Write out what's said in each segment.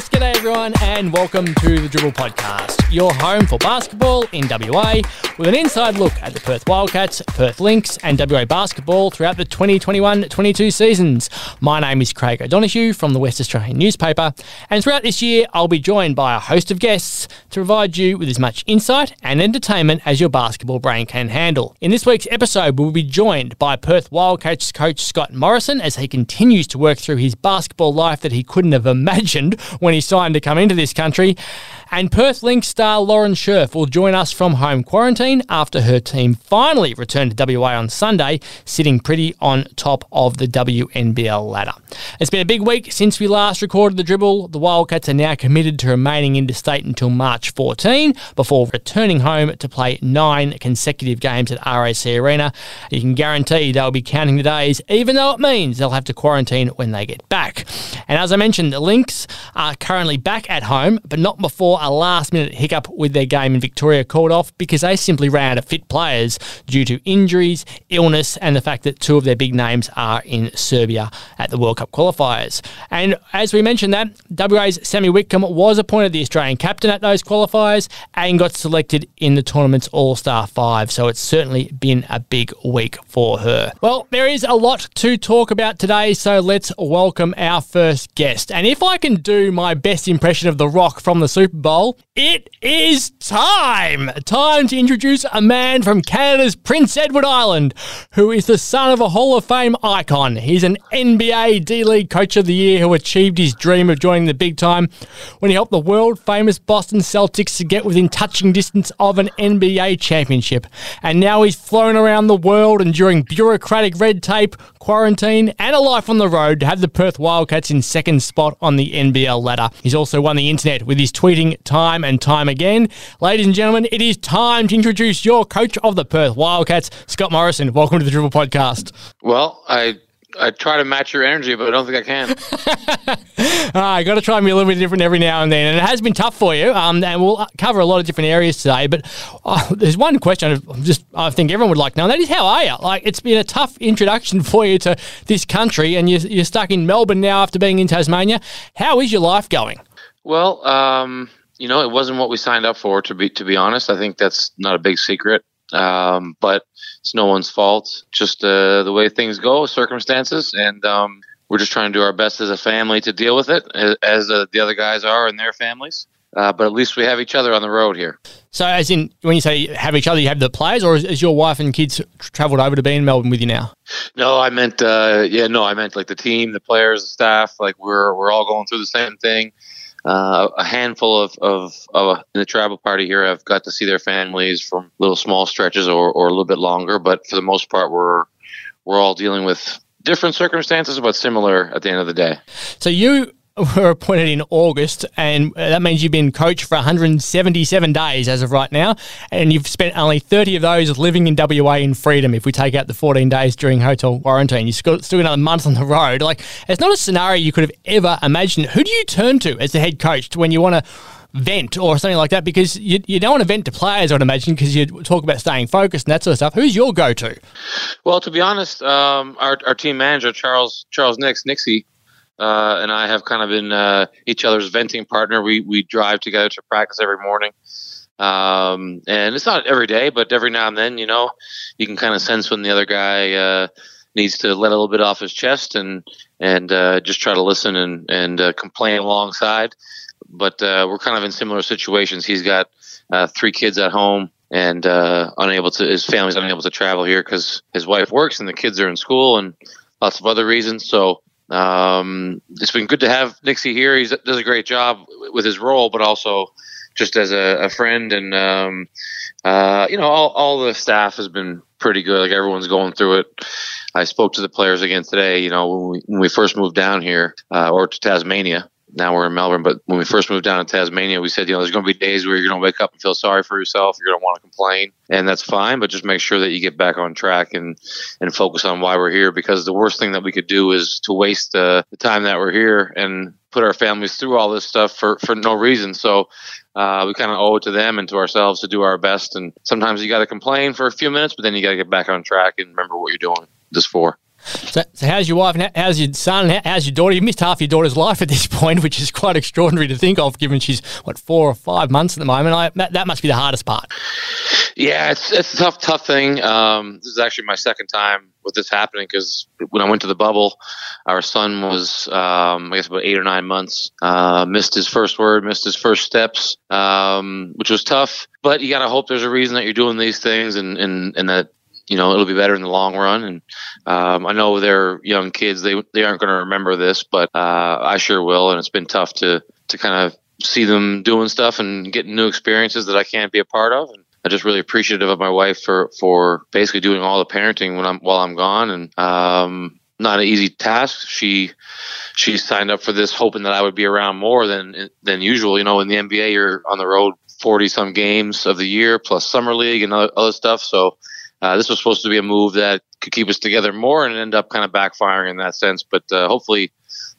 Yes, g'day everyone, and welcome to the Dribble Podcast, your home for basketball in WA, with an inside look at the Perth Wildcats, Perth Lynx, and WA basketball throughout the 2021-22 seasons. My name is Craig O'Donoghue from the West Australian newspaper, and throughout this year, I'll be joined by a host of guests to provide you with as much insight and entertainment as your basketball brain can handle. In this week's episode, we'll be joined by Perth Wildcats coach Scott Morrison as he continues to work through his basketball life that he couldn't have imagined when he signed to come into this country. And Perth Lynx star Lauren Scherf will join us from home quarantine after her team finally returned to WA on Sunday, sitting pretty on top of the WNBL ladder. It's been a big week since we last recorded the dribble. The Wildcats are now committed to remaining interstate until March 14 before returning home to play nine consecutive games at RAC Arena. You can guarantee they'll be counting the days, even though it means they'll have to quarantine when they get back. And as I mentioned, the Lynx are currently back at home, but not before a last minute hiccup with their game in Victoria called off because they simply ran out of fit players due to injuries, illness, and the fact that two of their big names are in Serbia at the World Cup qualifiers. And as we mentioned that, WA's Sami Whitcomb was appointed the Australian captain at those qualifiers and got selected in the tournament's All-Star 5, so it's certainly been a big week for her. Well, there is a lot to talk about today, so let's welcome our first guest. And if I can do my best impression of The Rock from the Super Bowl, it is time! Time to introduce a man from Canada's Prince Edward Island who is the son of a Hall of Fame icon. He's an NBA D League Coach of the Year who achieved his dream of joining the big time when he helped the world famous Boston Celtics to get within touching distance of an NBA championship. And now he's flown around the world enduring bureaucratic red tape, quarantine, and a life on the road to have the Perth Wildcats in second spot on the NBL ladder. He's also won the internet with his tweeting time and time again. Ladies and gentlemen, it is time to introduce your coach of the Perth Wildcats, Scott Morrison. Welcome to the Dribble Podcast. Well, I I try to match your energy, but I don't think I can. I got to try and be a little bit different every now and then, and it has been tough for you. Um, and we'll cover a lot of different areas today. But uh, there's one question I just I think everyone would like to know, and that is how are you? Like it's been a tough introduction for you to this country, and you're, you're stuck in Melbourne now after being in Tasmania. How is your life going? well, um, you know, it wasn't what we signed up for. To be to be honest, I think that's not a big secret. Um, but it's no one's fault. Just uh, the way things go, circumstances, and um, we're just trying to do our best as a family to deal with it, as, as uh, the other guys are and their families. Uh, but at least we have each other on the road here. So, as in when you say have each other, you have the players, or has your wife and kids travelled over to be in Melbourne with you now? No, I meant uh, yeah, no, I meant like the team, the players, the staff. Like we're we're all going through the same thing. Uh, a handful of, of, of in the travel party here have got to see their families from little small stretches or, or a little bit longer, but for the most part, we're we're all dealing with different circumstances, but similar at the end of the day. So you were appointed in August, and that means you've been coach for 177 days as of right now, and you've spent only 30 of those living in WA in freedom. If we take out the 14 days during hotel quarantine, you've still still another month on the road. Like it's not a scenario you could have ever imagined. Who do you turn to as the head coach when you want to? Vent or something like that because you, you don't want to vent to players, I'd imagine, because you talk about staying focused and that sort of stuff. Who's your go to? Well, to be honest, um, our, our team manager Charles Charles Nix Nixie uh, and I have kind of been uh, each other's venting partner. We we drive together to practice every morning, um, and it's not every day, but every now and then, you know, you can kind of sense when the other guy uh, needs to let a little bit off his chest and and uh, just try to listen and and uh, complain alongside. But uh, we're kind of in similar situations. He's got three kids at home and unable to his family's unable to travel here because his wife works and the kids are in school and lots of other reasons. So um, it's been good to have Nixie here. He does a great job with his role, but also just as a, a friend and um, uh, you know all, all the staff has been pretty good. Like everyone's going through it. I spoke to the players again today. You know when we, when we first moved down here uh, or to Tasmania. Now we're in Melbourne, but when we first moved down to Tasmania, we said, you know, there's going to be days where you're going to wake up and feel sorry for yourself. You're going to want to complain, and that's fine. But just make sure that you get back on track and and focus on why we're here. Because the worst thing that we could do is to waste uh, the time that we're here and put our families through all this stuff for for no reason. So uh, we kind of owe it to them and to ourselves to do our best. And sometimes you got to complain for a few minutes, but then you got to get back on track and remember what you're doing this for. So, so how's your wife? And how's your son? How's your daughter? You missed half your daughter's life at this point, which is quite extraordinary to think of, given she's what four or five months at the moment. I, that, that must be the hardest part. Yeah, it's it's a tough, tough thing. Um, this is actually my second time with this happening because when I went to the bubble, our son was, um, I guess, about eight or nine months. Uh, missed his first word, missed his first steps, um, which was tough. But you got to hope there's a reason that you're doing these things and, and, and that you know it'll be better in the long run. And um, I know they're young kids; they they aren't going to remember this, but uh, I sure will. And it's been tough to to kind of see them doing stuff and getting new experiences that I can't be a part of. And I'm just really appreciative of my wife for for basically doing all the parenting when I'm while I'm gone. And um, not an easy task. She she signed up for this hoping that I would be around more than than usual. You know, in the NBA, you're on the road 40 some games of the year plus summer league and other, other stuff. So uh, this was supposed to be a move that could keep us together more and end up kind of backfiring in that sense. But uh, hopefully,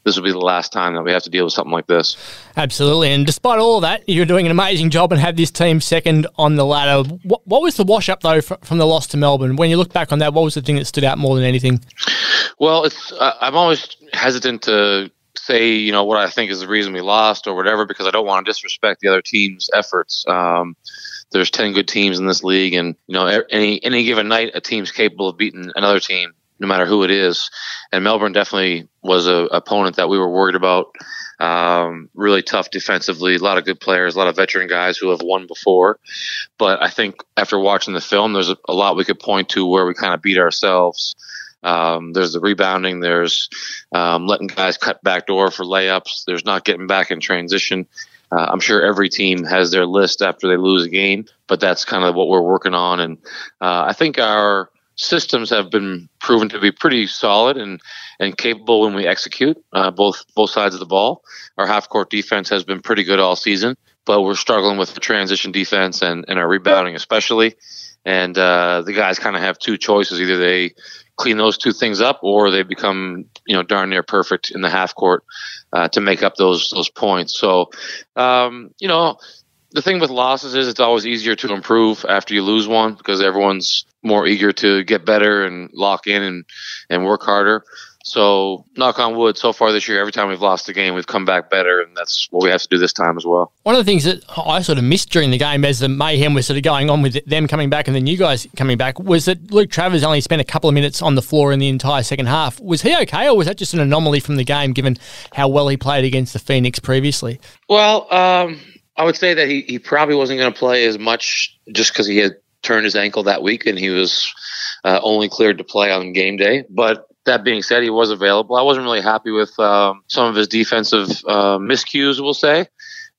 this will be the last time that we have to deal with something like this. Absolutely. And despite all of that, you're doing an amazing job and have this team second on the ladder. What, what was the wash up, though, from the loss to Melbourne? When you look back on that, what was the thing that stood out more than anything? Well, it's uh, I'm always hesitant to say, you know, what I think is the reason we lost or whatever, because I don't want to disrespect the other team's efforts. Um, there's 10 good teams in this league and you know any any given night a team's capable of beating another team no matter who it is. And melbourne definitely was a opponent that we were worried about. Um, really tough defensively a lot of good players a lot of veteran guys who have won before. But i think after watching the film there's a, a lot we could point to where we kind of beat ourselves um, there's the rebounding. There's um, letting guys cut back door for layups. There's not getting back in transition. Uh, I'm sure every team has their list after they lose a game, but that's kind of what we're working on. And uh, I think our systems have been proven to be pretty solid and, and capable when we execute uh, both both sides of the ball. Our half court defense has been pretty good all season, but we're struggling with the transition defense and, and our rebounding especially. And uh, the guys kind of have two choices: either they clean those two things up, or they become you know darn near perfect in the half court uh, to make up those those points. So um, you know the thing with losses is it's always easier to improve after you lose one because everyone's more eager to get better and lock in and and work harder. So, knock on wood, so far this year, every time we've lost a game, we've come back better, and that's what we have to do this time as well. One of the things that I sort of missed during the game as the mayhem was sort of going on with them coming back and then you guys coming back was that Luke Travers only spent a couple of minutes on the floor in the entire second half. Was he okay, or was that just an anomaly from the game given how well he played against the Phoenix previously? Well, um, I would say that he, he probably wasn't going to play as much just because he had turned his ankle that week and he was uh, only cleared to play on game day. But that being said, he was available. I wasn't really happy with um, some of his defensive uh, miscues, we'll say,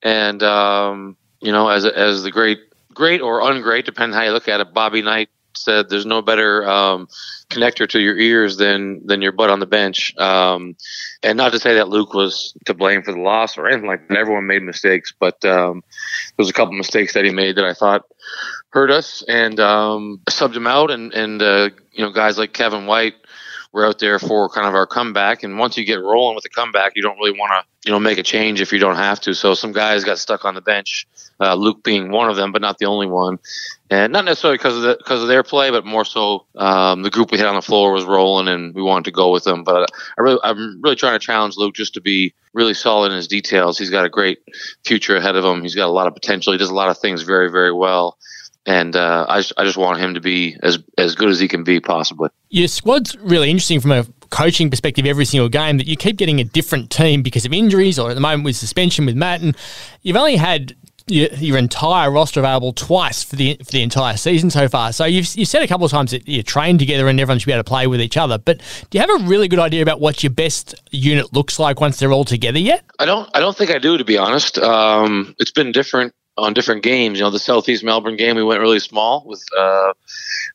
and um, you know, as as the great, great or ungreat, depending how you look at it, Bobby Knight said, "There's no better um, connector to your ears than than your butt on the bench." Um, and not to say that Luke was to blame for the loss or anything like that. Everyone made mistakes, but um, there was a couple mistakes that he made that I thought hurt us, and um, subbed him out, and and uh, you know, guys like Kevin White we're out there for kind of our comeback. And once you get rolling with the comeback, you don't really want to, you know, make a change if you don't have to. So some guys got stuck on the bench, uh, Luke being one of them, but not the only one. And not necessarily because of the, because of their play, but more so um, the group we had on the floor was rolling, and we wanted to go with them. But I really, I'm really trying to challenge Luke just to be really solid in his details. He's got a great future ahead of him. He's got a lot of potential. He does a lot of things very, very well and uh, I, just, I just want him to be as as good as he can be possibly. Your squad's really interesting from a coaching perspective every single game that you keep getting a different team because of injuries or at the moment with suspension with Matt and you've only had your, your, entire roster available twice for the for the entire season so far. So you've you said a couple of times that you train together and everyone should be able to play with each other. But do you have a really good idea about what your best unit looks like once they're all together yet? I don't. I don't think I do, to be honest. Um, it's been different on different games. You know, the Southeast Melbourne game, we went really small with uh,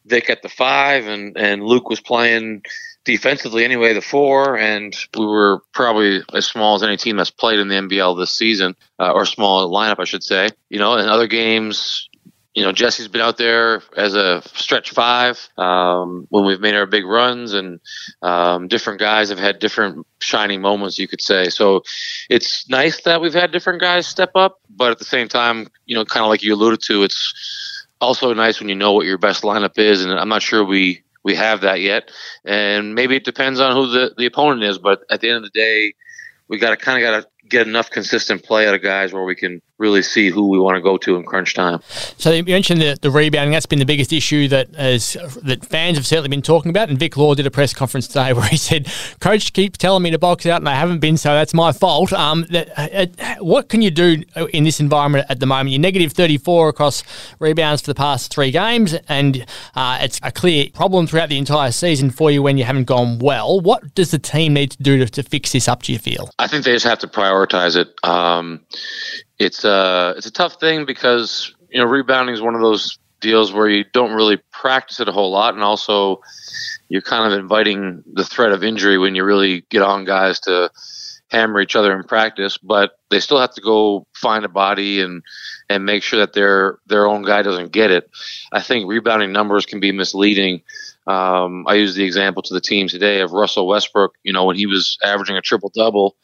Vic at the five, and and Luke was playing defensively anyway, the four, and we were probably as small as any team that's played in the NBL this season, uh, or small lineup, I should say. You know, in other games, you know, Jesse's been out there as a stretch five um, when we've made our big runs, and um, different guys have had different shining moments, you could say. So it's nice that we've had different guys step up, but at the same time, you know, kind of like you alluded to, it's also nice when you know what your best lineup is, and I'm not sure we we have that yet, and maybe it depends on who the the opponent is. But at the end of the day, we got to kind of got to get enough consistent play out of guys where we can really see who we want to go to in crunch time. So you mentioned the, the rebounding. That's been the biggest issue that is, that fans have certainly been talking about. And Vic Law did a press conference today where he said, "Coach keeps telling me to box out, and I haven't been, so that's my fault." Um, that, uh, what can you do in this environment at the moment? You're negative 34 across rebounds for the past three games, and uh, it's a clear problem throughout the entire season for you when you haven't gone well. What does the team need to do to, to fix this up? Do you feel? I think they just have to prioritize it. Um, it's a uh, it's a tough thing because you know rebounding is one of those deals where you don't really practice it a whole lot, and also you're kind of inviting the threat of injury when you really get on guys to hammer each other in practice. But they still have to go find a body and and make sure that their their own guy doesn't get it. I think rebounding numbers can be misleading. Um, I use the example to the team today of Russell Westbrook. You know, when he was averaging a triple double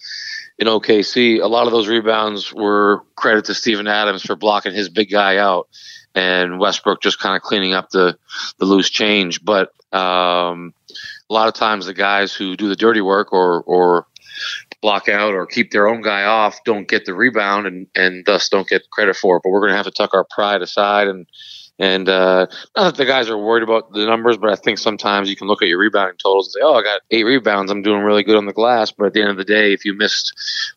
in OKC, a lot of those rebounds were credit to Steven Adams for blocking his big guy out, and Westbrook just kind of cleaning up the the loose change. But um, a lot of times, the guys who do the dirty work or or block out or keep their own guy off don't get the rebound and and thus don't get credit for it. But we're going to have to tuck our pride aside and and uh, not that the guys are worried about the numbers, but I think sometimes you can look at your rebounding totals and say, "Oh, I got eight rebounds. I'm doing really good on the glass." But at the end of the day, if you missed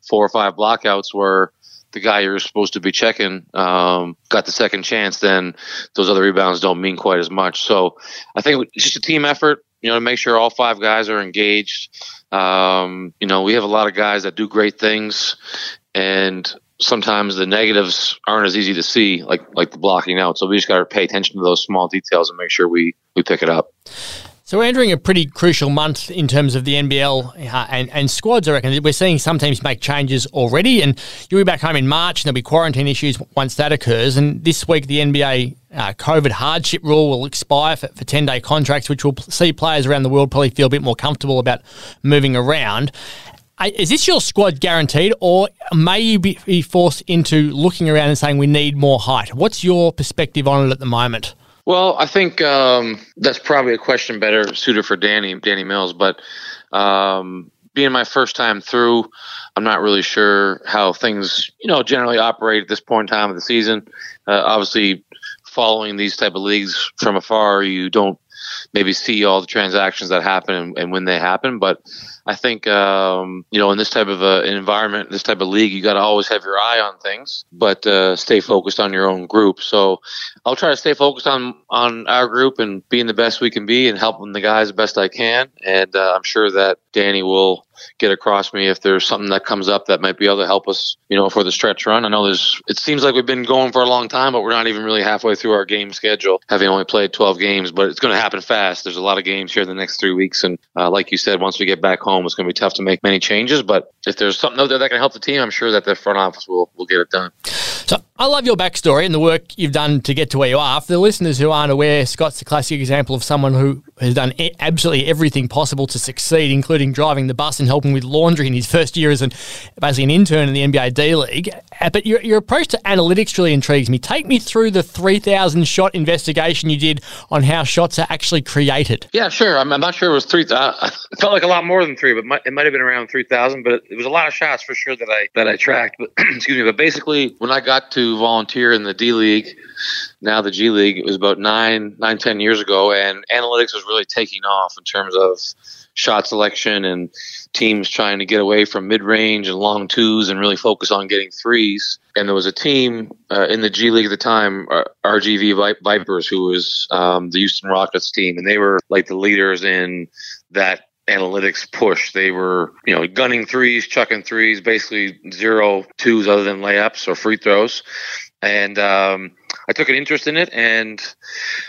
four or five blockouts where the guy you're supposed to be checking um, got the second chance, then those other rebounds don't mean quite as much. So I think it's just a team effort. You know, to make sure all five guys are engaged. Um, you know, we have a lot of guys that do great things, and sometimes the negatives aren't as easy to see, like like the blocking out. So we just got to pay attention to those small details and make sure we we pick it up. So we're entering a pretty crucial month in terms of the NBL uh, and, and squads. I reckon we're seeing some teams make changes already, and you'll be back home in March, and there'll be quarantine issues once that occurs. And this week, the NBA uh, COVID hardship rule will expire for, for 10 day contracts, which will see players around the world probably feel a bit more comfortable about moving around. Is this your squad guaranteed, or may you be forced into looking around and saying we need more height? What's your perspective on it at the moment? Well, I think um, that's probably a question better suited for Danny Danny Mills. But um, being my first time through, I'm not really sure how things you know generally operate at this point in time of the season. Uh, obviously, following these type of leagues from afar, you don't maybe see all the transactions that happen and, and when they happen, but I think um, you know in this type of uh, environment, this type of league, you got to always have your eye on things, but uh, stay focused on your own group. So I'll try to stay focused on on our group and being the best we can be and helping the guys the best I can. And uh, I'm sure that Danny will get across me if there's something that comes up that might be able to help us, you know, for the stretch run. I know there's, it seems like we've been going for a long time, but we're not even really halfway through our game schedule, having only played 12 games, but it's going to happen fast. There's a lot of games here in the next three weeks. And uh, like you said, once we get back home, it's going to be tough to make many changes. But if there's something out there that can help the team, I'm sure that the front office will, will get it done. So I love your backstory and the work you've done to get to where you are. For the listeners who aren't aware, Scott's a classic example of someone who has done absolutely everything possible to succeed, including driving the bus and helping with laundry in his first year as an basically an intern in the NBA D League. Uh, but your, your approach to analytics really intrigues me. Take me through the 3,000 shot investigation you did on how shots are actually created. Yeah, sure. I'm, I'm not sure it was three. Uh, it felt like a lot more than three, but it might have been around 3,000. But it, it was a lot of shots for sure that I that I tracked. But excuse me. But basically, when I got to volunteer in the D League, now the G League, it was about nine, nine, ten years ago, and analytics was really taking off in terms of shot selection and teams trying to get away from mid range and long twos and really focus on getting threes. And there was a team uh, in the G League at the time, uh, RGV Vipers, who was um, the Houston Rockets team, and they were like the leaders in that analytics push. They were, you know, gunning threes, chucking threes, basically zero twos other than layups or free throws. And um, I took an interest in it, and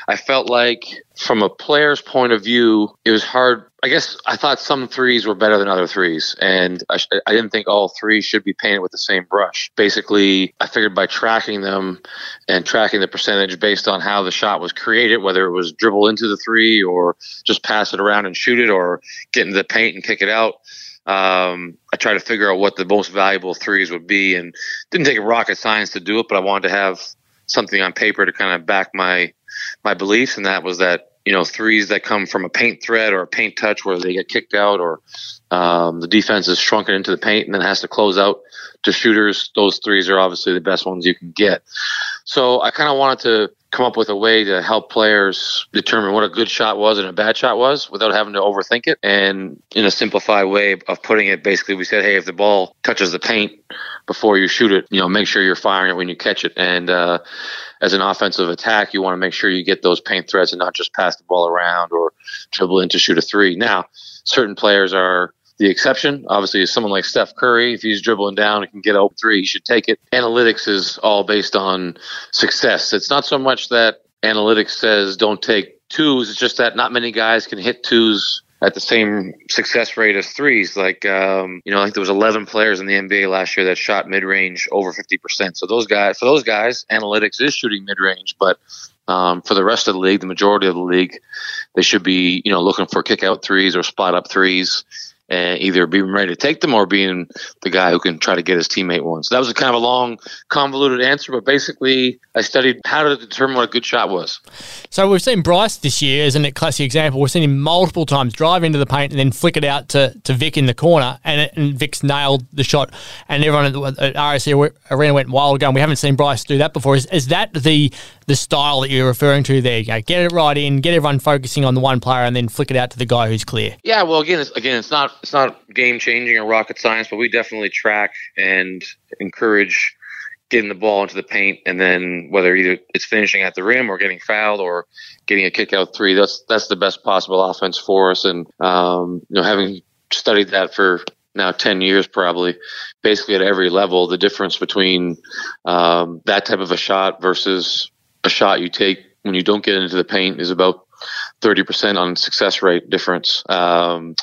I felt like, from a player's point of view, it was hard. I guess I thought some threes were better than other threes, and I, sh- I didn't think all threes should be painted with the same brush. Basically, I figured by tracking them and tracking the percentage based on how the shot was created, whether it was dribble into the three or just pass it around and shoot it, or get into the paint and kick it out. Um, I tried to figure out what the most valuable threes would be, and didn't take a rocket science to do it, but I wanted to have something on paper to kind of back my my beliefs, and that was that you know threes that come from a paint thread or a paint touch where they get kicked out or um, the defense is shrunken into the paint and then has to close out to shooters. Those threes are obviously the best ones you can get. So I kind of wanted to come up with a way to help players determine what a good shot was and a bad shot was without having to overthink it. And in a simplified way of putting it, basically, we said, hey, if the ball touches the paint before you shoot it, you know, make sure you're firing it when you catch it. And uh, as an offensive attack, you want to make sure you get those paint threats and not just pass the ball around or dribble in to shoot a three. Now, certain players are the exception. Obviously, is someone like Steph Curry. If he's dribbling down and can get a open three, he should take it. Analytics is all based on success. It's not so much that analytics says don't take twos. It's just that not many guys can hit twos at the same success rate as threes. Like, um, you know, I think there was 11 players in the NBA last year that shot mid range over 50%. So those guys, for those guys, analytics is shooting mid range, but um, for the rest of the league, the majority of the league, they should be, you know, looking for kick out threes or spot up threes and either being ready to take them or being the guy who can try to get his teammate one. So that was a kind of a long, convoluted answer, but basically, I studied how to determine what a good shot was. So we've seen Bryce this year as a classic example. We've seen him multiple times drive into the paint and then flick it out to, to Vic in the corner, and, it, and Vic's nailed the shot, and everyone at, the, at RAC Arena went wild going. We haven't seen Bryce do that before. Is, is that the the style that you're referring to there? You know, get it right in, get everyone focusing on the one player, and then flick it out to the guy who's clear. Yeah, well, again, it's, again, it's not it's not game changing or rocket science, but we definitely track and encourage getting the ball into the paint, and then whether either it's finishing at the rim or getting fouled or getting a kick out three. That's that's the best possible offense for us, and um, you know, having studied that for now 10 years probably basically at every level the difference between um, that type of a shot versus a shot you take when you don't get into the paint is about 30% on success rate difference. Um,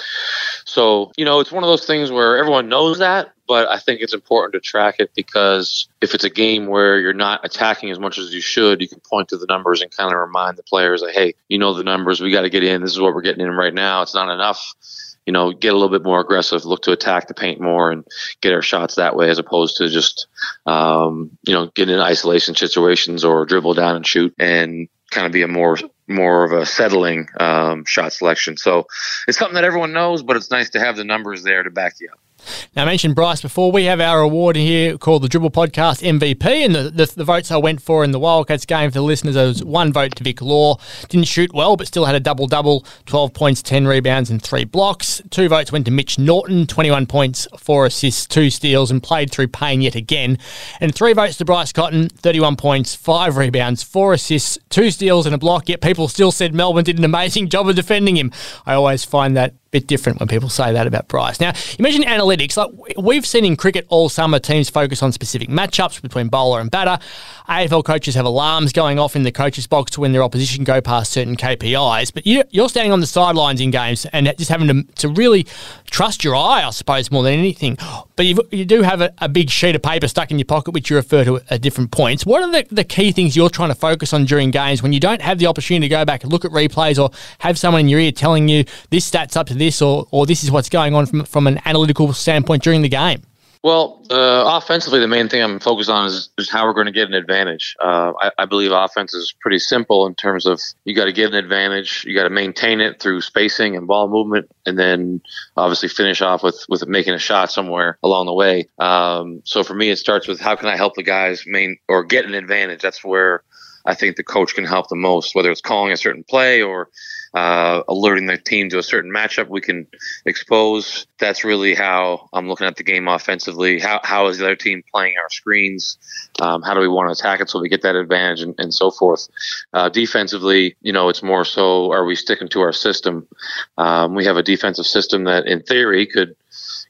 so, you know, it's one of those things where everyone knows that, but I think it's important to track it because if it's a game where you're not attacking as much as you should, you can point to the numbers and kind of remind the players that, hey, you know the numbers, we got to get in. This is what we're getting in right now. It's not enough. You know, get a little bit more aggressive, look to attack the paint more, and get our shots that way, as opposed to just, um, you know, get in isolation situations or dribble down and shoot and kind of be a more more of a settling um, shot selection. So it's something that everyone knows, but it's nice to have the numbers there to back you up. Now, I mentioned Bryce before. We have our award here called the Dribble Podcast MVP, and the, the, the, votes I went for in the Wildcats game for the listeners was one vote to Vic Law. Didn't shoot well, but still had a double double 12 points, 10 rebounds, and three blocks. Two votes went to Mitch Norton 21 points, four assists, two steals, and played through pain yet again. And three votes to Bryce Cotton 31 points, five rebounds, four assists, two steals, and a block. Yet people still said Melbourne did an amazing job of defending him. I always find that bit different when people say that about Bryce. Now, you mentioned analytics. Like we've seen in cricket all summer, teams focus on specific matchups between bowler and batter. AFL coaches have alarms going off in the coaches box when their opposition go past certain KPIs. But you, are standing on the sidelines in games and just having to, to really trust your eye, I suppose, more than anything. But you do have a, a, big sheet of paper stuck in your pocket, which you refer to at different points. What are the, the key things you're trying to focus on during games when you don't have the opportunity to go back and look at replays or have someone in your ear telling you this stats up to this or, or this is what's going on from, from an analytical standpoint during the game? Well, uh, offensively, the main thing I'm focused on is, is how we're going to get an advantage. Uh, I, I, believe offense is pretty simple in terms of you got to get an advantage, you got to maintain it through spacing and ball movement, and then obviously finish off with with making a shot somewhere along the way. Um, so for me, it starts with how can I help the guys main or get an advantage. That's where I think the coach can help the most, whether it's calling a certain play or uh, alerting the team to a certain matchup we can expose. That's really how I'm looking at the game offensively. How, how is the other team playing our screens? Um, how do we want to attack it so we get that advantage and, and so forth? Uh, defensively, you know, it's more so are we sticking to our system? Um, we have a defensive system that, in theory, could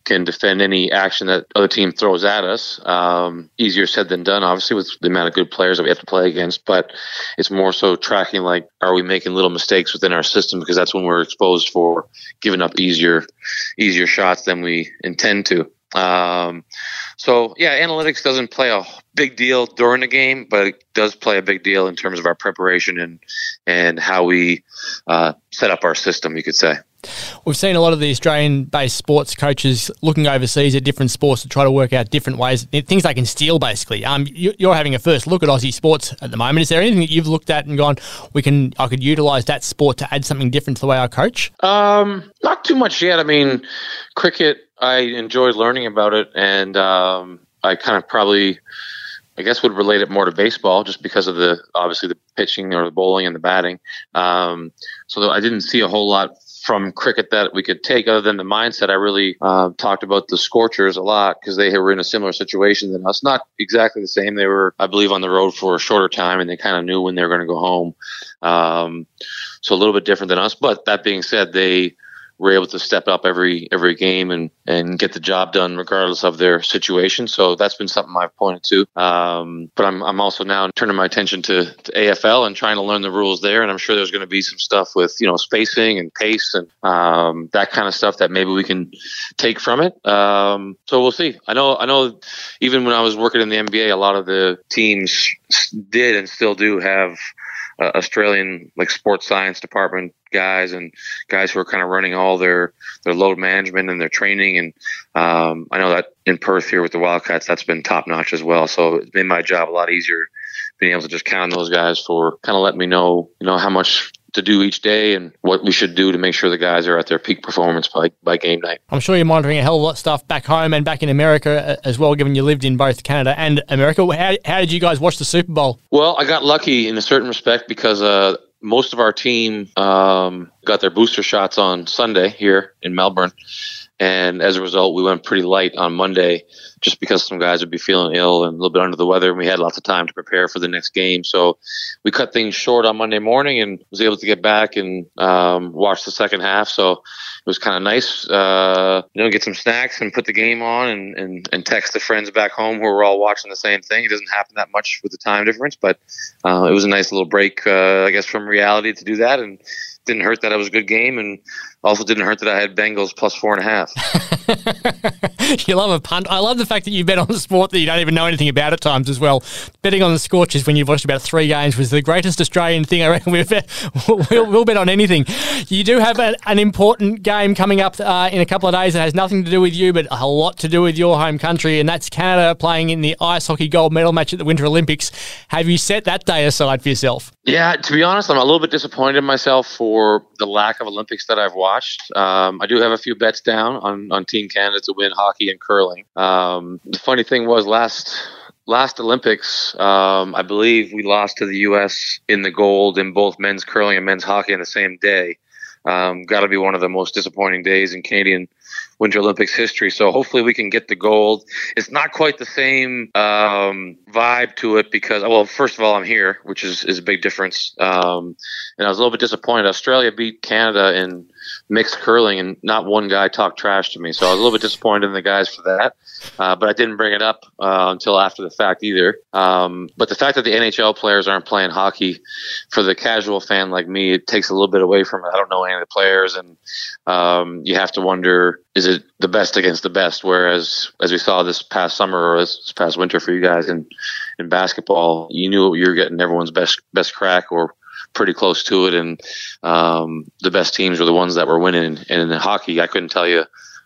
can defend any action that other team throws at us. Um, easier said than done, obviously, with the amount of good players that we have to play against. But it's more so tracking like, are we making little mistakes within our system? Because that's when we're exposed for giving up easier, easier shots than we intend to. Um, so yeah, analytics doesn't play a big deal during the game, but it does play a big deal in terms of our preparation and and how we uh, set up our system. You could say. We've seen a lot of the Australian-based sports coaches looking overseas at different sports to try to work out different ways, things they can steal. Basically, um, you're having a first look at Aussie sports at the moment. Is there anything that you've looked at and gone, we can, I could utilise that sport to add something different to the way I coach? Um, not too much yet. I mean, cricket, I enjoyed learning about it, and um, I kind of probably I guess would relate it more to baseball just because of the obviously the pitching or the bowling and the batting. Um, so I didn't see a whole lot from cricket that we could take other than the mindset. I really uh, talked about the Scorchers a lot because they were in a similar situation than us. Not exactly the same. They were, I believe, on the road for a shorter time and they kind of knew when they were going to go home. Um, so a little bit different than us. But that being said, they were able to step up every every game and and get the job done regardless of their situation. So that's been something I've pointed to. Um, but I'm I'm also now turning my attention to, to, AFL and trying to learn the rules there. And I'm sure there's going to be some stuff with you know spacing and pace and um, that kind of stuff that maybe we can take from it. Um, so we'll see. I know I know even when I was working in the NBA, a lot of the teams did and still do have uh, Australian like sports science department guys and guys who are kind of running all their their load management and their training. And um, I know that in Perth here with the Wildcats, that's been top notch as well. So it's made my job a lot easier being able to just count on those guys for kind of let me know you know how much to do each day and what we should do to make sure the guys are at their peak performance by, by game night. I'm sure you're monitoring a hell of a lot of stuff back home and back in America uh, as well, given you lived in both Canada and America. How, how did you guys watch the Super Bowl? Well, I got lucky in a certain respect because uh, most of our team um, got their booster shots on Sunday here in Melbourne. And as a result, we went pretty light on Monday just because some guys would be feeling ill and a little bit under the weather, and we had lots of time to prepare for the next game. So we cut things short on Monday morning and was able to get back and um, watch the second half. So was kind of nice, uh, you know, get some snacks and put the game on and, and, and text the friends back home who were all watching the same thing. It doesn't happen that much with the time difference, but uh, it was a nice little break, uh, I guess, from reality to do that. And didn't hurt that it was a good game, and also didn't hurt that I had Bengals plus four and a half. you love a punt. I love the fact that you bet on a sport that you don't even know anything about at times as well. Betting on the Scorchers when you've watched about three games was the greatest Australian thing I reckon we've we'll, we'll bet on anything. You do have a, an important game coming up uh, in a couple of days that has nothing to do with you, but a lot to do with your home country, and that's Canada playing in the ice hockey gold medal match at the Winter Olympics. Have you set that day aside for yourself? Yeah, to be honest, I'm a little bit disappointed in myself for the lack of Olympics that I've watched. Um, I do have a few bets down on, on Team Canada to win hockey and curling. Um, the funny thing was last last Olympics, um, I believe we lost to the U.S. in the gold in both men's curling and men's hockey on the same day. Um, Got to be one of the most disappointing days in Canadian Winter Olympics history. So hopefully we can get the gold. It's not quite the same um, vibe to it because, well, first of all, I'm here, which is, is a big difference. Um, and I was a little bit disappointed. Australia beat Canada in mixed curling, and not one guy talked trash to me. So I was a little bit disappointed in the guys for that. Uh, but I didn't bring it up uh, until after the fact either. Um, but the fact that the NHL players aren't playing hockey for the casual fan like me, it takes a little bit away from it. I don't know any of the players, and um, you have to wonder is it the best against the best? Whereas, as we saw this past summer or this past winter for you guys in in basketball, you knew you were getting everyone's best best crack or pretty close to it, and um, the best teams were the ones that were winning. And in hockey, I couldn't tell you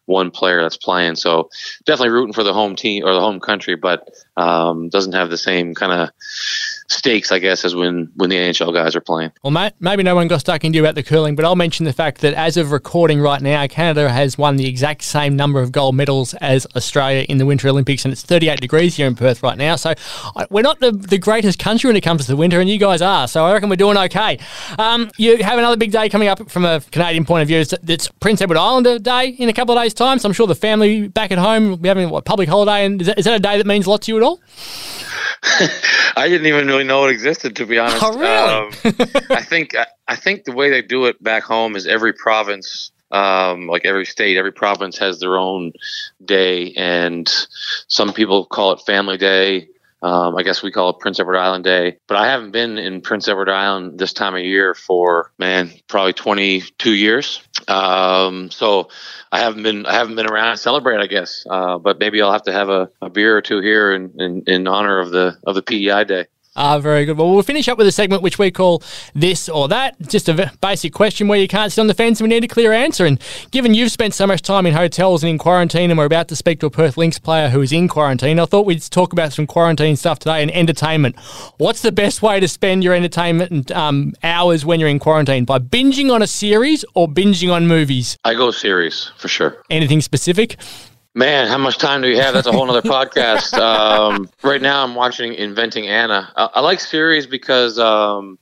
one player that's playing. So definitely rooting for the home team or the home country, but um, doesn't have the same kind of stakes, I guess, as when when the NHL guys are playing. Well, maybe no one got stuck into you about the curling, but I'll mention the fact that as of recording right now, Canada has won the exact same number of gold medals as Australia in the Winter Olympics, and it's 38 degrees here in Perth right now. So we're not the, the greatest country when it comes to the winter, and you guys are. So I reckon we're doing okay. Um, you have another big day coming up from a Canadian point of view. It's, it's Prince Edward Islander Day in a couple of days' time. So I'm sure the family back at home will be having what public holiday, and is that, is that a day that means a lot to you at all? I didn't even really know it existed, to be honest. Oh, really? um, I think I think the way they do it back home is every province, um, like every state, every province has their own day, and some people call it Family Day. Um, I guess we call it Prince Edward Island Day, but I haven't been in Prince Edward Island this time of year for man probably 22 years. Um, so I haven't been I haven't been around to celebrate, I guess. Uh, but maybe I'll have to have a, a beer or two here in, in, in honor of the of the PEI Day. Ah, very good. Well, we'll finish up with a segment which we call this or that. Just a basic question where you can't sit on the fence and we need a clear answer. And given you've spent so much time in hotels and in quarantine, and we're about to speak to a Perth Lynx player who is in quarantine, I thought we'd talk about some quarantine stuff today and entertainment. What's the best way to spend your entertainment um, hours when you're in quarantine? By binging on a series or binging on movies? I go series for sure. Anything specific? Man, how much time do you have? That's a whole other podcast. Um, right now, I'm watching Inventing Anna. I, I like series because um,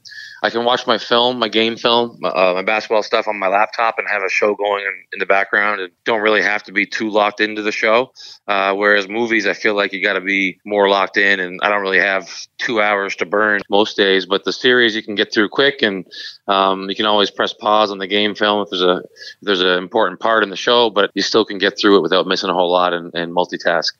I can watch my film, my game film, uh, my basketball stuff on my laptop and have a show going in, in, the background and don't really have to be too locked into the show. Uh, whereas movies, I feel like you got to be more locked in and I don't really have two hours to burn most days. But the series you can get through quick and um, you can always press pause on the game film if there's a if there's an important part in the show, but you still can get through it without missing a whole lot and, and multitask.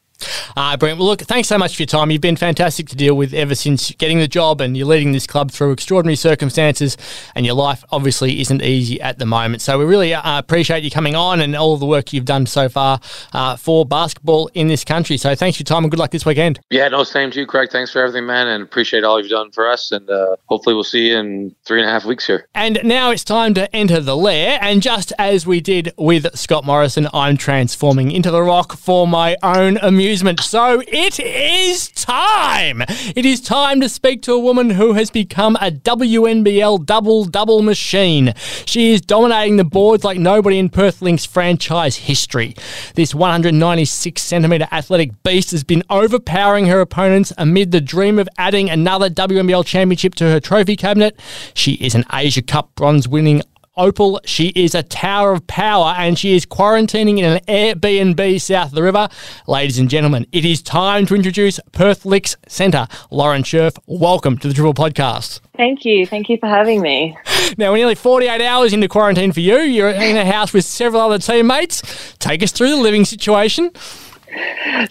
Uh, Brent, well, look, thanks so much for your time. You've been fantastic to deal with ever since getting the job, and you're leading this club through extraordinary circumstances, and your life obviously isn't easy at the moment. So we really uh, appreciate you coming on and all the work you've done so far uh, for basketball in this country. So thanks for your time, and good luck this weekend. Yeah, no, same to you, Craig. Thanks for everything, man, and appreciate all you've done for us, and uh, hopefully we'll see you in three and a half weeks here. And now it's time to enter the lair, and just as we did with Scott Morrison, I'm transforming into the rock for my own amusement. So it is time. It is time to speak to a woman who has become a WNBL double double machine. She is dominating the boards like nobody in Perth Lynx franchise history. This 196 centimetre athletic beast has been overpowering her opponents amid the dream of adding another WNBL championship to her trophy cabinet. She is an Asia Cup bronze winning Opal. She is a tower of power and she is quarantining in an Airbnb south of the river. Ladies and gentlemen, it is time to introduce Perth Lynx Centre. Lauren Scherf, welcome to the Dribble Podcast. Thank you. Thank you for having me. Now, we're nearly 48 hours into quarantine for you. You're in a house with several other teammates. Take us through the living situation.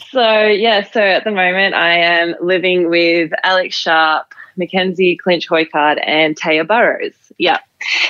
So, yeah, so at the moment I am living with Alex Sharp, Mackenzie Clinch Hoycard, and Taya Burrows. Yeah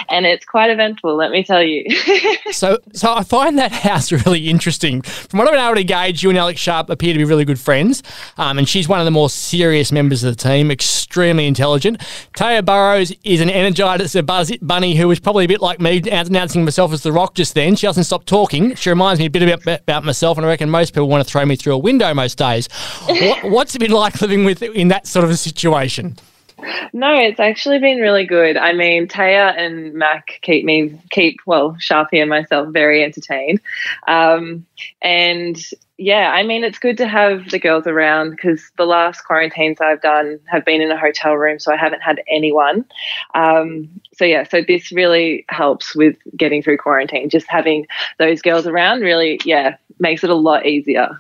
and it's quite eventful, let me tell you. so, so I find that house really interesting. From what I've been able to gauge, you and Alex Sharp appear to be really good friends, um, and she's one of the more serious members of the team, extremely intelligent. Taya Burrows is an energizer bunny who is probably a bit like me, announcing myself as the Rock just then. She doesn't stop talking. She reminds me a bit about, about myself, and I reckon most people want to throw me through a window most days. what, what's it been like living with in that sort of a situation? No, it's actually been really good. I mean, Taya and Mac keep me keep well, Sharpie and myself very entertained. Um, and yeah, I mean, it's good to have the girls around because the last quarantines I've done have been in a hotel room, so I haven't had anyone. Um, so yeah, so this really helps with getting through quarantine. Just having those girls around really, yeah, makes it a lot easier.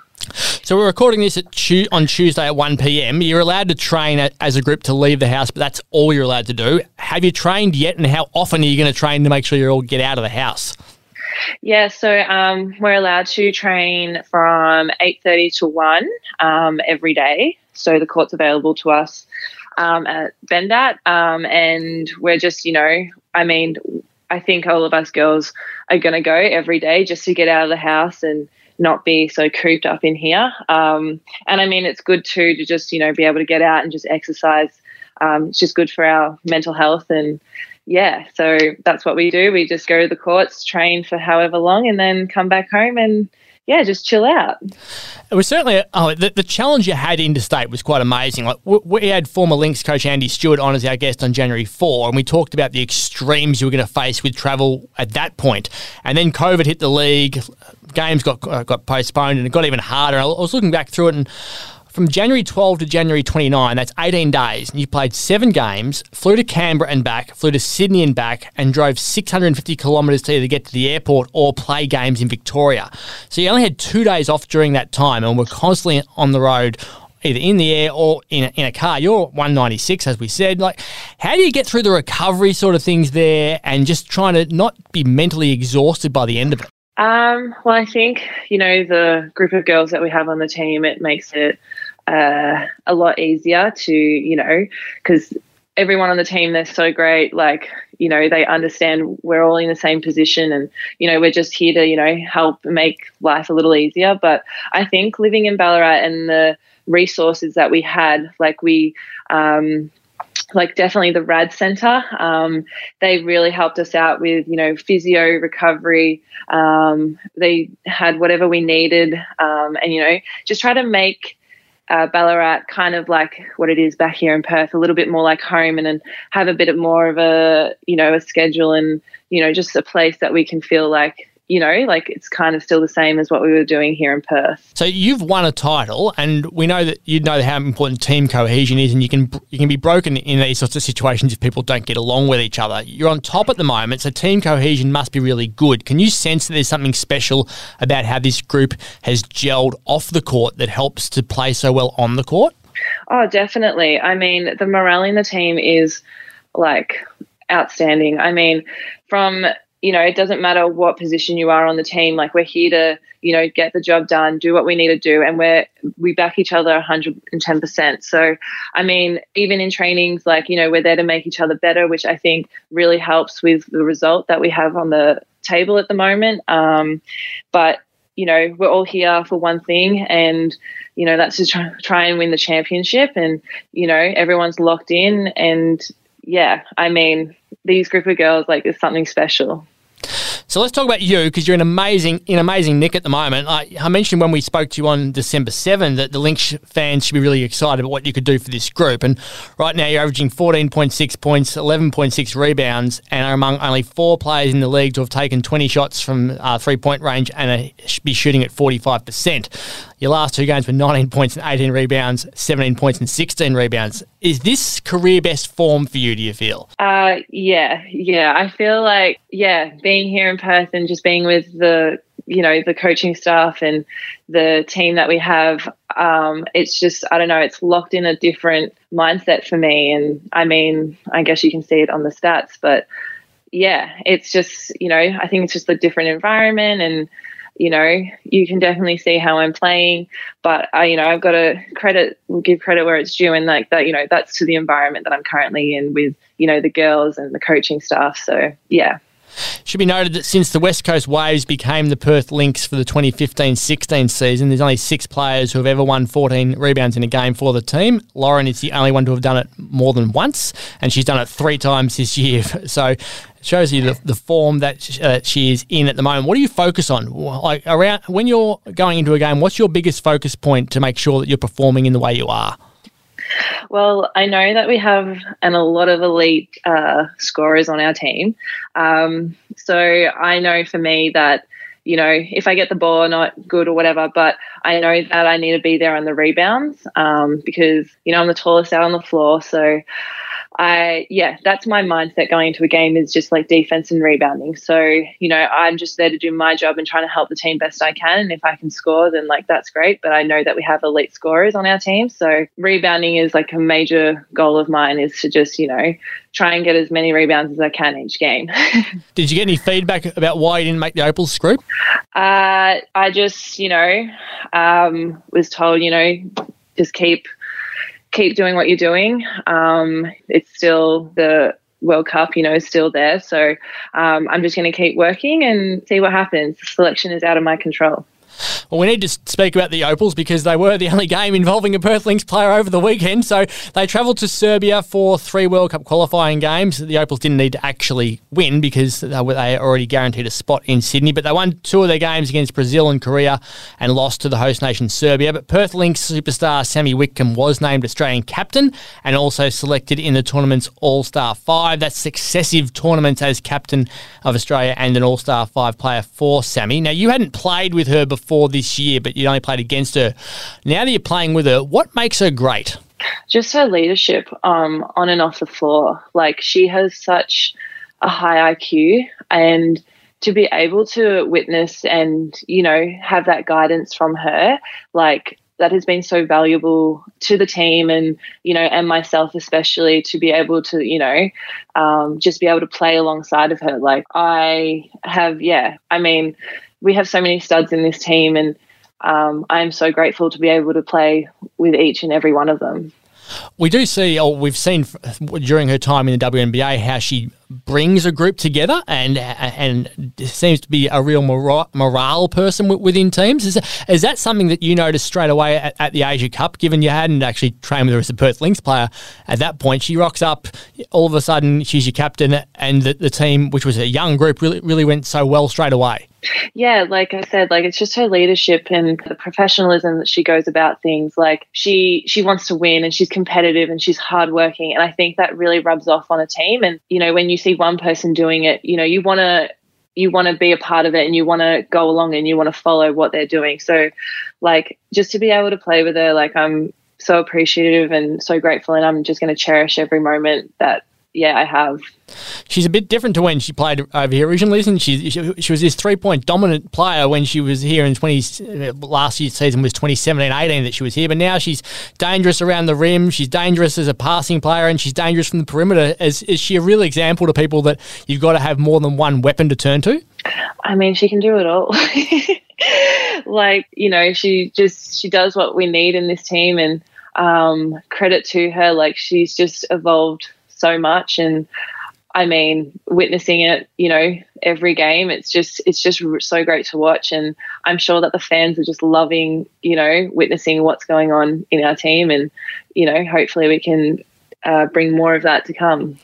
So we're recording this at on Tuesday at 1 p.m. You're allowed to train as a group to leave the house, but that's all you're allowed to do. Have you trained yet, and how often are you going to train to make sure you all get out of the house? Yeah, so um, we're allowed to train from 8.30 to 1 um, every day. So the court's available to us um, at Bendat. Um, and we're just, you know, I mean, I think all of us girls are going to go every day just to get out of the house and not be so cooped up in here. Um, and I mean, it's good too to just, you know, be able to get out and just exercise. Um, it's just good for our mental health and yeah, so that's what we do. We just go to the courts, train for however long, and then come back home and yeah, just chill out. It was certainly oh, the, the challenge you had interstate was quite amazing. Like we had former Lynx coach Andy Stewart on as our guest on January four, and we talked about the extremes you were going to face with travel at that point. And then COVID hit the league, games got uh, got postponed, and it got even harder. I was looking back through it and from January 12 to January 29, that's 18 days, and you played seven games, flew to Canberra and back, flew to Sydney and back, and drove 650 kilometres to either get to the airport or play games in Victoria. So you only had two days off during that time, and were constantly on the road either in the air or in a, in a car. You're 196, as we said. Like, how do you get through the recovery sort of things there and just trying to not be mentally exhausted by the end of it? Um, well, I think, you know, the group of girls that we have on the team, it makes it uh, a lot easier to, you know, because everyone on the team, they're so great. Like, you know, they understand we're all in the same position and, you know, we're just here to, you know, help make life a little easier. But I think living in Ballarat and the resources that we had. Like we, um, like definitely the RAD Centre. Um, they really helped us out with you know physio recovery. Um, they had whatever we needed, um, and you know just try to make. Uh, Ballarat kind of like what it is back here in Perth, a little bit more like home, and then have a bit more of a you know a schedule and you know just a place that we can feel like you know, like it's kind of still the same as what we were doing here in Perth. So you've won a title, and we know that you know how important team cohesion is, and you can you can be broken in these sorts of situations if people don't get along with each other. You're on top at the moment, so team cohesion must be really good. Can you sense that there's something special about how this group has gelled off the court that helps to play so well on the court? Oh, definitely. I mean, the morale in the team is like outstanding. I mean, from you know, it doesn't matter what position you are on the team. Like we're here to, you know, get the job done, do what we need to do, and we're we back each other 110 percent. So, I mean, even in trainings, like you know, we're there to make each other better, which I think really helps with the result that we have on the table at the moment. Um, but you know, we're all here for one thing, and you know, that's to try, try and win the championship. And you know, everyone's locked in, and yeah, I mean, these group of girls like is something special. So let's talk about you because you're an amazing, in amazing nick at the moment. I, I, mentioned when we spoke to you on December 7 that the Lynx fans should be really excited about what you could do for this group. And right now you're averaging 14.6 points, 11.6 rebounds, and are among only four players in the league to have taken 20 shots from uh, three point range and be shooting at 45%. Your last two games were 19 points and 18 rebounds, 17 points and 16 rebounds. Is this career best form for you, do you feel? Uh, yeah, yeah. I feel like, yeah, being here in Perth and just being with the, you know, the coaching staff and the team that we have, um, it's just, I don't know, it's locked in a different mindset for me. And I mean, I guess you can see it on the stats, but yeah, it's just, you know, I think it's just a different environment and, you know, you can definitely see how I'm playing, but I, you know, I've got to credit, give credit where it's due, and like that, you know, that's to the environment that I'm currently in with, you know, the girls and the coaching staff. So yeah. Should be noted that since the West Coast Waves became the Perth Lynx for the 2015-16 season, there's only six players who have ever won 14 rebounds in a game for the team. Lauren is the only one to have done it more than once, and she's done it three times this year. So shows you the, the form that she, uh, she is in at the moment. What do you focus on? Like around when you're going into a game, what's your biggest focus point to make sure that you're performing in the way you are? Well, I know that we have and a lot of elite uh, scorers on our team. Um, so I know for me that you know, if I get the ball, not good or whatever, but I know that I need to be there on the rebounds um, because, you know, I'm the tallest out on the floor. So I yeah, that's my mindset going into a game is just like defense and rebounding. So, you know, I'm just there to do my job and trying to help the team best I can. And if I can score, then like that's great. But I know that we have elite scorers on our team. So rebounding is like a major goal of mine is to just, you know, try and get as many rebounds as I can each game. Did you get any feedback about why you didn't make the Opals group? Uh, I just, you know, um, was told, you know, just keep keep doing what you're doing. Um, it's still the World Cup, you know, is still there. So um, I'm just going to keep working and see what happens. The selection is out of my control. Well, we need to speak about the Opals because they were the only game involving a Perth Lynx player over the weekend. So they travelled to Serbia for three World Cup qualifying games. The Opals didn't need to actually win because they already guaranteed a spot in Sydney, but they won two of their games against Brazil and Korea and lost to the host nation Serbia. But Perth Lynx superstar Sami Whitcomb was named Australian captain and also selected in the tournament's All Star Five. That's successive tournaments as captain of Australia and an All Star Five player for Sami. Now, you hadn't played with her before before this year, but you only played against her. Now that you're playing with her, what makes her great? Just her leadership um, on and off the floor. Like she has such a high IQ and to be able to witness and you know have that guidance from her like that has been so valuable to the team and you know and myself especially to be able to you know um, just be able to play alongside of her like i have yeah i mean we have so many studs in this team, and um, I'm so grateful to be able to play with each and every one of them. We do see, or we've seen during her time in the WNBA, how she brings a group together and and seems to be a real morale morale person within teams. Is, is that something that you noticed straight away at, at the Asia Cup, given you hadn't actually trained with her as a Perth Lynx player at that point? She rocks up, all of a sudden she's your captain, and the, the team, which was a young group, really, really went so well straight away. Yeah, like I said, like it's just her leadership and the professionalism that she goes about things. Like she she wants to win and she's competitive and she's hardworking, and I think that really rubs off on a team. And you know, when you see one person doing it, you know, you want to you want to be a part of it and you want to go along and you want to follow what they're doing. So, like, just to be able to play with her, like, I'm so appreciative and so grateful, and I'm just going to cherish every moment that yeah, I have. She's a bit different to when she played over here originally, isn't she? She, she was this three point dominant player when she was here in 20, last year's season was 2017 18 that she was here, but now she's dangerous around the rim. She's dangerous as a passing player and she's dangerous from the perimeter. Is, is she a real example to people that you've got to have more than one weapon to turn to? I mean, she can do it all. like, you know, she just, she does what we need in this team and um, credit to her. Like, she's just evolved so much. And I mean, witnessing it, you know, every game, it's just it's just so great to watch, and I'm sure that the fans are just loving, you know, witnessing what's going on in our team, and you know, hopefully we can uh, bring more of that to come.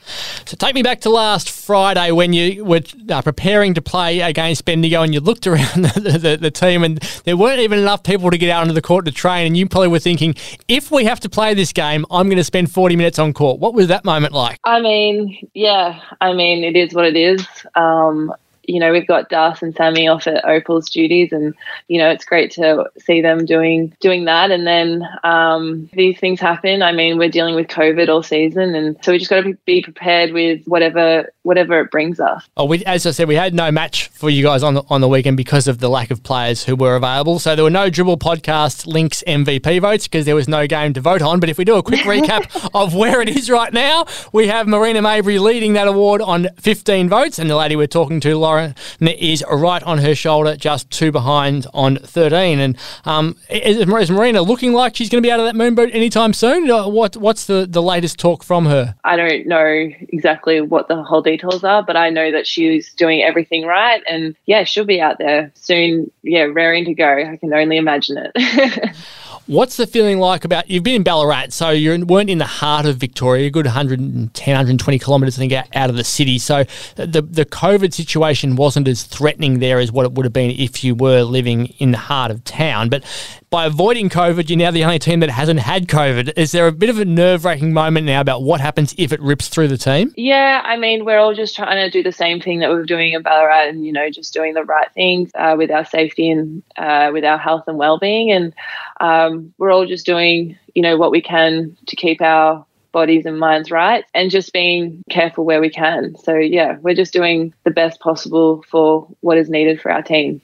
So take me back to last Friday when you were uh, preparing to play against Bendigo and you looked around the, the, the, team and there weren't even enough people to get out onto the court to train and you probably were thinking, if we have to play this game, I'm going to spend 40 minutes on court. What was that moment like? I mean, yeah, I mean, it is what it is. Um, you know, we've got Das and Sami off at Opal's duties, and you know, it's great to see them doing doing that. And then um, these things happen. I mean, we're dealing with COVID all season, and so we just got to be prepared with whatever whatever it brings us. Oh, we, as I said, we had no match for you guys on the on the weekend because of the lack of players who were available. So there were no dribble podcast Lynx MVP votes because there was no game to vote on. But if we do a quick recap of where it is right now, we have Marina Mabrey leading that award on 15 votes, and the lady we're talking to, Lauren, is right on her shoulder, just two behind on 13. And um, is, is Marina looking like she's going to be out of that moon boat anytime soon? Uh, what What's the, the latest talk from her? I don't know exactly what the whole details are, but I know that she's doing everything right. And yeah, she'll be out there soon. Yeah, raring to go. I can only imagine it. What's the feeling like about you've been in Ballarat, so you weren't in the heart of Victoria, a good 110, 120 kilometres, I think, out of the city. So the the COVID situation wasn't as threatening there as what it would have been if you were living in the heart of town. But by avoiding COVID, you're now the only team that hasn't had COVID. Is there a bit of a nerve wracking moment now about what happens if it rips through the team? Yeah, I mean, we're all just trying to do the same thing that we are doing in Ballarat and, you know, just doing the right things uh, with our safety and uh, with our health and well being. And um, we're all just doing, you know, what we can to keep our bodies and minds right and just being careful where we can. So, yeah, we're just doing the best possible for what is needed for our team.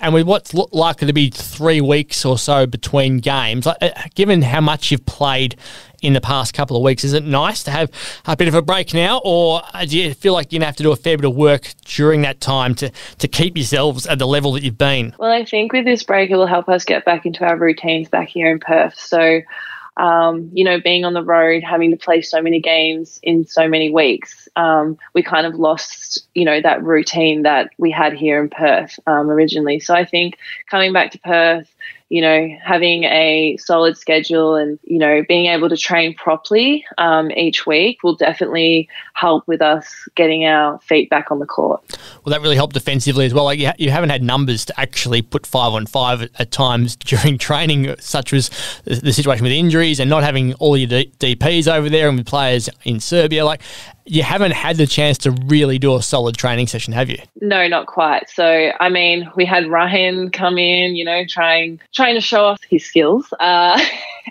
And with what's likely to be three weeks or so between games, uh, given how much you've played in the past couple of weeks, is it nice to have a bit of a break now, or do you feel like you're gonna have to do a fair bit of work during that time to to keep yourselves at the level that you've been? Well, I think with this break, it will help us get back into our routines back here in Perth. So um, you know, being on the road, having to play so many games in so many weeks, um, we kind of lost, you know, that routine that we had here in Perth um, originally. So I think coming back to Perth, you know, having a solid schedule and, you know, being able to train properly um, each week will definitely help with us getting our feet back on the court. Well, that really helped defensively as well. Like you, ha- you haven't had numbers to actually put five on five at, at times during training, such as the situation with injuries and not having all your D- DPs over there and with players in Serbia. Like, you haven't had the chance to really do a solid training session, have you? No, not quite. So, I mean, we had Ryan come in, you know, trying trying to show off his skills, uh,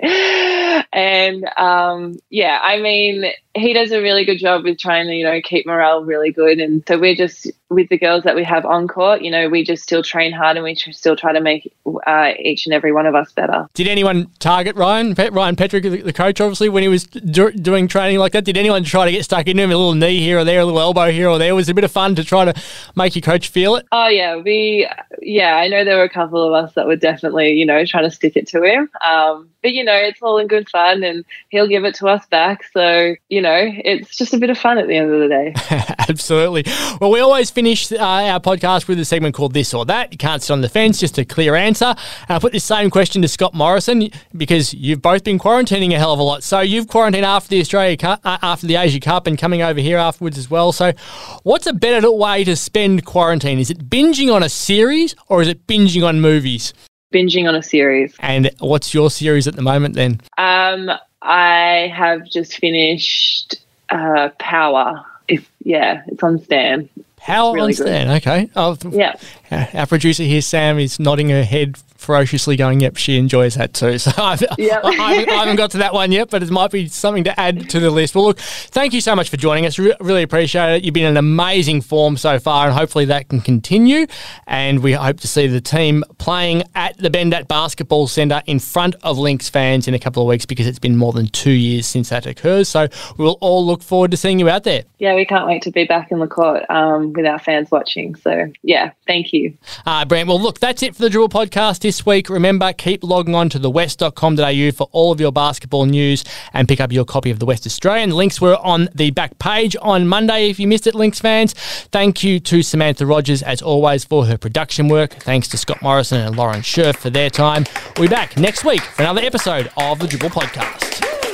and um, yeah, I mean, he does a really good job with trying to, you know, keep morale really good. And so we're just with the girls that we have on court, you know, we just still train hard and we still try to make uh, each and every one of us better. Did anyone target Ryan, Ryan Petrik, the coach, obviously, when he was do- doing training like that? Did anyone try to get stuck into him, a little knee here or there, a little elbow here or there? Was it a bit of fun to try to make your coach feel it? Oh, yeah. We, yeah, I know there were a couple of us that were definitely, you know, trying to stick it to him. Um, but, you know, it's all in good fun and he'll give it to us back. So, you know, it's just a bit of fun at the end of the day. Absolutely. Well, we always finish uh, our podcast with a segment called This or That. You can't sit on the fence, just a clear answer. And I put this same question to Scott Morrison because you've both been quarantining a hell of a lot. So you've quarantined after the Australia Cup, uh, after the Asia Cup, and coming over here afterwards as well. So, what's a better way to spend quarantine? Is it binging on a series or is it binging on movies? Binging on a series. And what's your series at the moment then? Um, I have just finished uh, Power. If yeah, it's on Stan. Power really on Stan. Okay. Oh, yeah. Our producer here, Sam, is nodding her head ferociously going, yep, she enjoys that too. So I've, yep. I, I, haven't, I, haven't, got to that one yet, but it might be something to add to the list. Well, look, thank you so much for joining us. Re- really appreciate it. You've been in amazing form so far, and hopefully that can continue. And we hope to see the team playing at the Bendat Basketball Centre in front of Lynx fans in a couple of weeks because it's been more than two years since that occurs. So we'll all look forward to seeing you out there. Yeah, we can't wait to be back in the court um, with our fans watching. So, yeah, thank you. Uh, Brent, well, look, that's it for the Dribble podcast this week. Remember, keep logging on to thewest.com.au for all of your basketball news and pick up your copy of the West Australian. Lynx were on the back page on Monday if you missed it, Lynx fans. Thank you to Samantha Rogers, as always, for her production work. Thanks to Scott Morrison and Lauren Scherf for their time. We'll be back next week for another episode of the Dribble podcast.